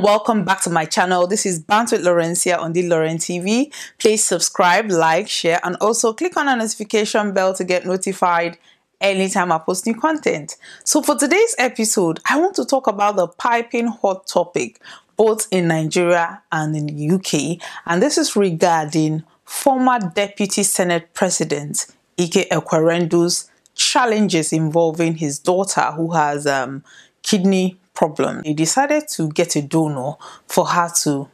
welcome back to my channel. This is Bant with Lawrencia on the Lauren TV. Please subscribe, like, share, and also click on the notification bell to get notified anytime I post new content. So for today's episode, I want to talk about the piping hot topic both in Nigeria and in the UK, and this is regarding former Deputy Senate President Ike Ekweremadu's challenges involving his daughter who has um, kidney problem. He decided to get a donor for her to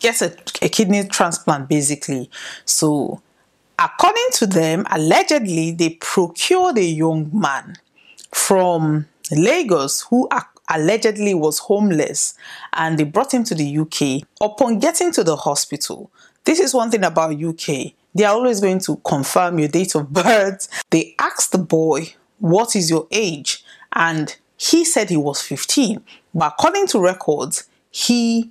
get a, a kidney transplant basically. So according to them, allegedly they procured a young man from Lagos who allegedly was homeless and they brought him to the UK. Upon getting to the hospital, this is one thing about UK. They are always going to confirm your date of birth. They asked the boy, What is your age? And he said he was 15. But according to records, he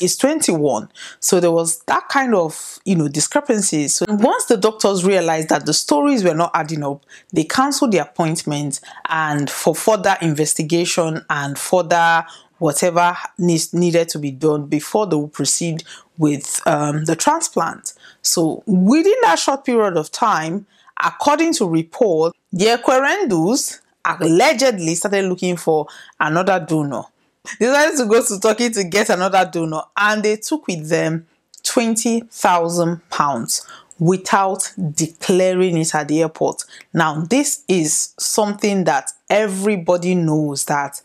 is 21. So there was that kind of, you know, discrepancies. So once the doctors realized that the stories were not adding up, they canceled the appointment and for further investigation and further whatever needs needed to be done before they will proceed with um, the transplant. So within that short period of time, according to report, the Ekweremadus allegedly started looking for another donor decided to go to Turkey to get another donor, and they took with them twenty thousand pounds without declaring it at the airport. Now, this is something that everybody knows that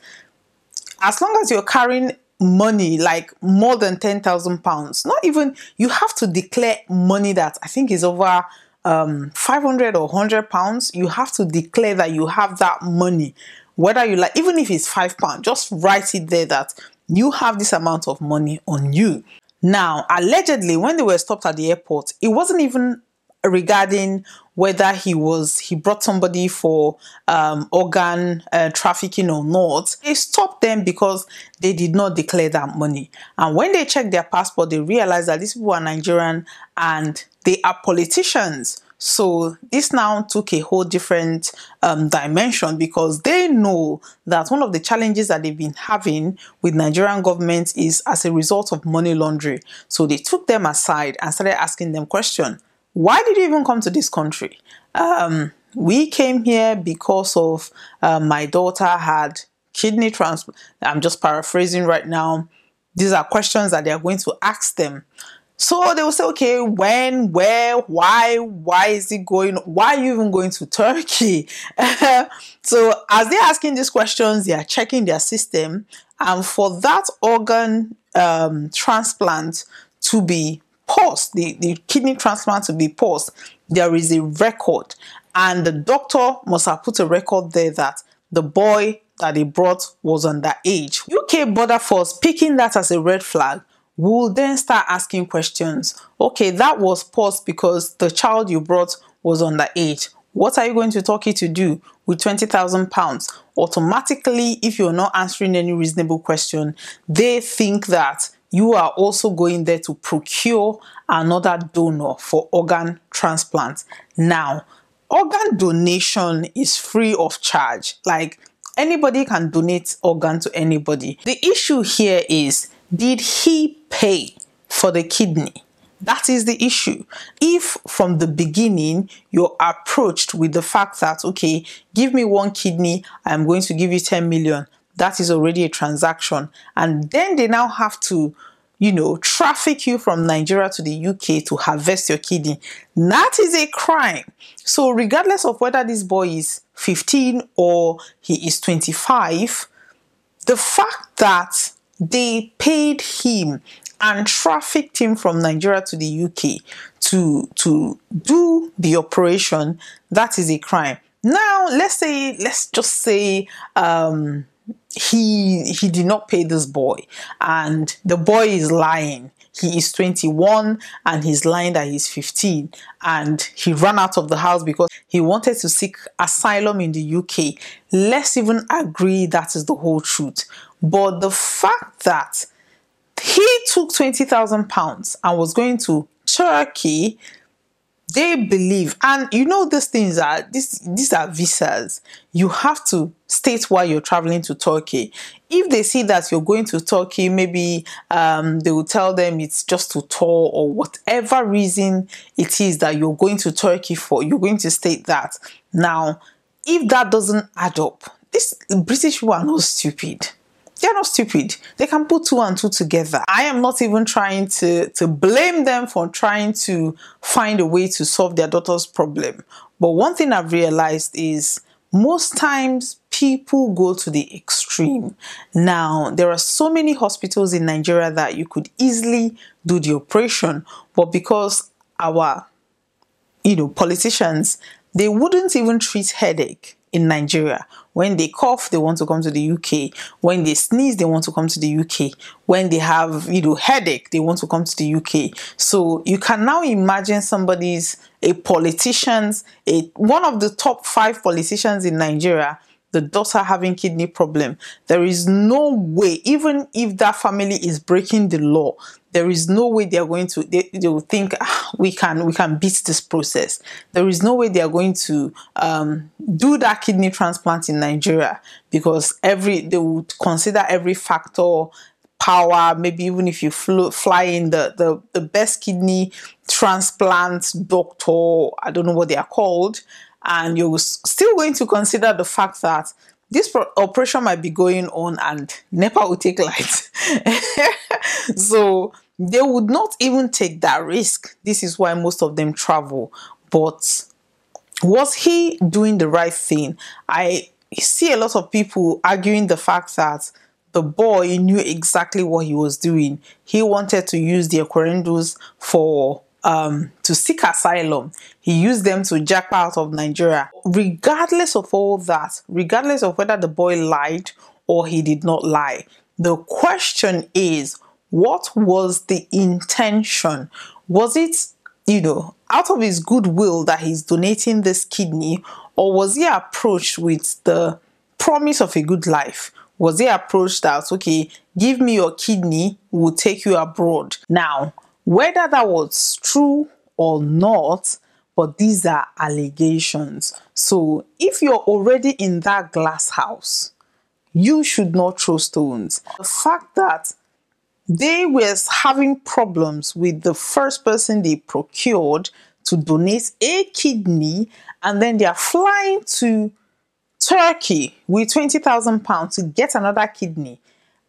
as long as you're carrying money like more than 10,000 pounds, not even you have to declare money that I think is over um 500 or 100 pounds, you have to declare that you have that money whether you like, even if it's five pounds, just write it there that you have this amount of money on you. Now, allegedly, when they were stopped at the airport, it wasn't even regarding whether he was he brought somebody for um, organ uh, trafficking or not. They stopped them because they did not declare that money. And when they checked their passport, they realized that these people are Nigerian and they are politicians. So this now took a whole different um, dimension because they know that one of the challenges that they've been having with Nigerian government is as a result of money laundering. So they took them aside and started asking them question: Why did you even come to this country? Um, we came here because of uh, my daughter had kidney transplant. I'm just paraphrasing right now. These are questions that they are going to ask them. So they will say, okay, when, where, why, why is it going? Why are you even going to Turkey? so as they're asking these questions, they are checking their system, and for that organ um, transplant to be paused, the, the kidney transplant to be paused, there is a record, and the doctor must have put a record there that the boy that he brought was underage. UK Border Force picking that as a red flag we'll then start asking questions. Okay, that was paused because the child you brought was underage. What are you going to Turkey to do with 20,000 pounds? Automatically, if you're not answering any reasonable question, they think that you are also going there to procure another donor for organ transplant. Now, organ donation is free of charge. Like anybody can donate organ to anybody. The issue here is did he pay for the kidney? That is the issue. If from the beginning you're approached with the fact that, okay, give me one kidney, I'm going to give you 10 million, that is already a transaction. And then they now have to, you know, traffic you from Nigeria to the UK to harvest your kidney. That is a crime. So, regardless of whether this boy is 15 or he is 25, the fact that they paid him and trafficked him from Nigeria to the UK to to do the operation, that is a crime. Now, let's say, let's just say um, he he did not pay this boy, and the boy is lying. He is 21 and he's lying that he's 15 and he ran out of the house because he wanted to seek asylum in the UK. Let's even agree that is the whole truth. But the fact that he took 20,000 pounds and was going to Turkey, they believe and you know these things are this these are visas. You have to state why you're traveling to turkey. If they see that you're going to turkey maybe um, they will tell them it's just to tour or whatever reason it is that you're going to turkey for you're going to state that. Now if that doesn't add up this british people are not stupid they're not stupid. They can put two and two together. I am not even trying to, to blame them for trying to find a way to solve their daughter's problem. But one thing I've realized is most times people go to the extreme. Now, there are so many hospitals in Nigeria that you could easily do the operation, but because our you know politicians they wouldn't even treat headache in Nigeria. When they cough, they want to come to the UK. When they sneeze, they want to come to the UK. When they have, you know, headache, they want to come to the UK. So you can now imagine somebody's a politician's a one of the top five politicians in Nigeria the daughter having kidney problem there is no way even if that family is breaking the law there is no way they are going to they, they will think ah, we can we can beat this process. There is no way they are going to um, do that kidney transplant in nigeria because every they would consider every factor power maybe even if you flew, fly in the, the the best kidney transplant doctor i don't know what they are called and you're still going to consider the fact that this pro- operation might be going on and NEPA will take light. so they would not even take that risk. This is why most of them travel. But was he doing the right thing? I see a lot of people arguing the fact that the boy knew exactly what he was doing. He wanted to use the Ekweremadus for um, to seek asylum. He used them to jack out of Nigeria. Regardless of all that, regardless of whether the boy lied or he did not lie, the question is what was the intention? Was it, you know, out of his goodwill that he's donating this kidney, or was he approached with the promise of a good life? Was he approached that, okay, give me your kidney, we'll take you abroad? Now, whether that was true or not, but these are allegations. So if you're already in that glass house, you should not throw stones. The fact that they were having problems with the first person they procured to donate a kidney, and then they are flying to Turkey with 20,000 pounds to get another kidney.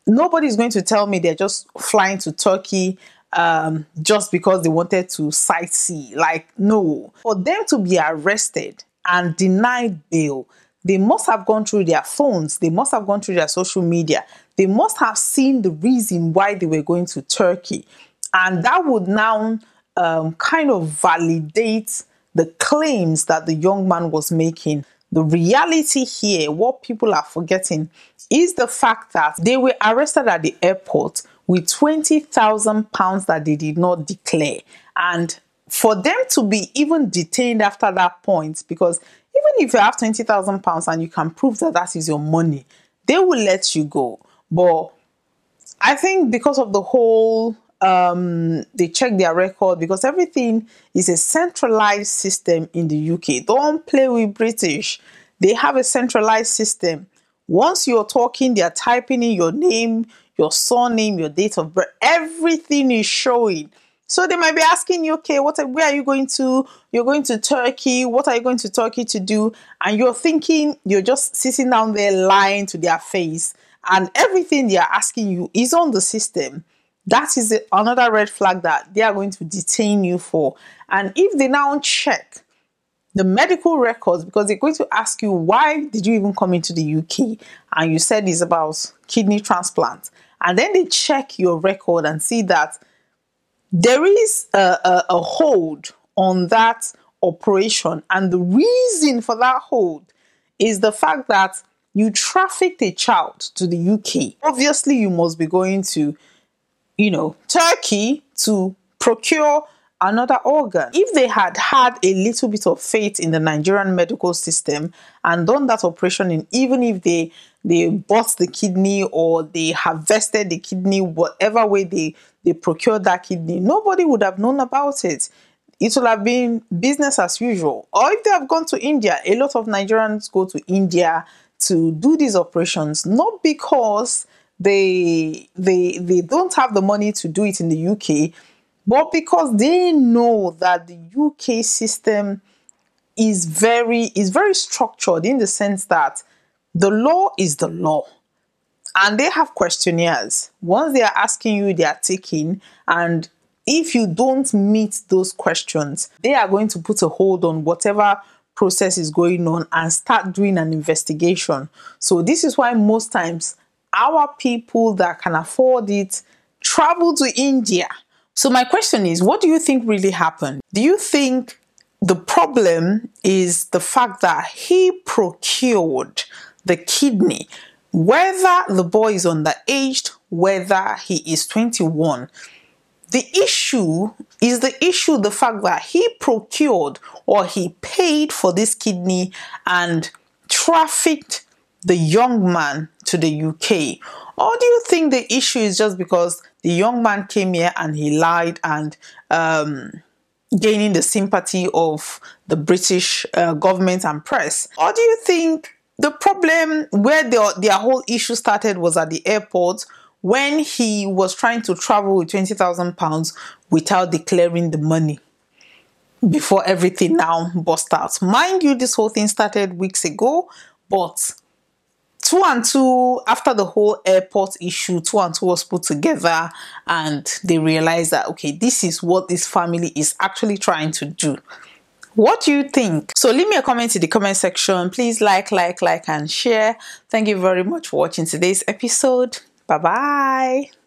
Nobody's going to tell me they're just flying to Turkey um, just because they wanted to sightsee. Like, no. For them to be arrested and denied bail, they must have gone through their phones, they must have gone through their social media, they must have seen the reason why they were going to Turkey. And that would now um, kind of validate the claims that the young man was making. The reality here, what people are forgetting, is the fact that they were arrested at the airport with 20,000 pounds that they did not declare. And for them to be even detained after that point, because even if you have 20,000 pounds and you can prove that that is your money, they will let you go. But I think because of the whole, um, they check their record because everything is a centralized system in the UK. Don't play with British. They have a centralized system. Once you're talking, they're typing in your name, your surname, your date of birth, everything is showing. So they might be asking you, okay, what where are you going to? You're going to Turkey. What are you going to Turkey to do? And you're thinking you're just sitting down there lying to their face, and everything they are asking you is on the system. That is another red flag that they are going to detain you for. And if they now check the medical records because they're going to ask you why did you even come into the UK and you said it's about kidney transplant. And then they check your record and see that there is a, a, a hold on that operation. And the reason for that hold is the fact that you trafficked a child to the UK obviously you must be going to you know Turkey to procure another organ. If they had had a little bit of faith in the Nigerian medical system and done that operation, in even if they they bought the kidney or they harvested the kidney, whatever way they they procured that kidney, nobody would have known about it. it would have been business as usual. Or if they have gone to India, a lot of Nigerians go to India to do these operations, not because they they they don't have the money to do it in the UK, but because they know that the UK system is very is very structured in the sense that the law is the law. And they have questionnaires. Once they are asking you they are taking. And if you don't meet those questions they are going to put a hold on whatever process is going on and start doing an investigation. So this is why most times our people that can afford it travel to india so my question is what do you think really happened do you think the problem is the fact that he procured the kidney, whether the boy is underaged, whether he is 21. The issue is the issue the fact that he procured or he paid for this kidney and trafficked the young man to the UK? Or do you think the issue is just because the young man came here and he lied and um, gaining the sympathy of the British uh, government and press? Or do you think the problem where the, their whole issue started was at the airport when he was trying to travel with 20,000 pounds without declaring the money? Before everything now bust out. Mind you, this whole thing started weeks ago, but two and two after the whole airport issue two and two was put together and they realized that okay this is what this family is actually trying to do. What do you think? So leave me a comment in the comment section. Please like like like and share. Thank you very much for watching today's episode. Bye bye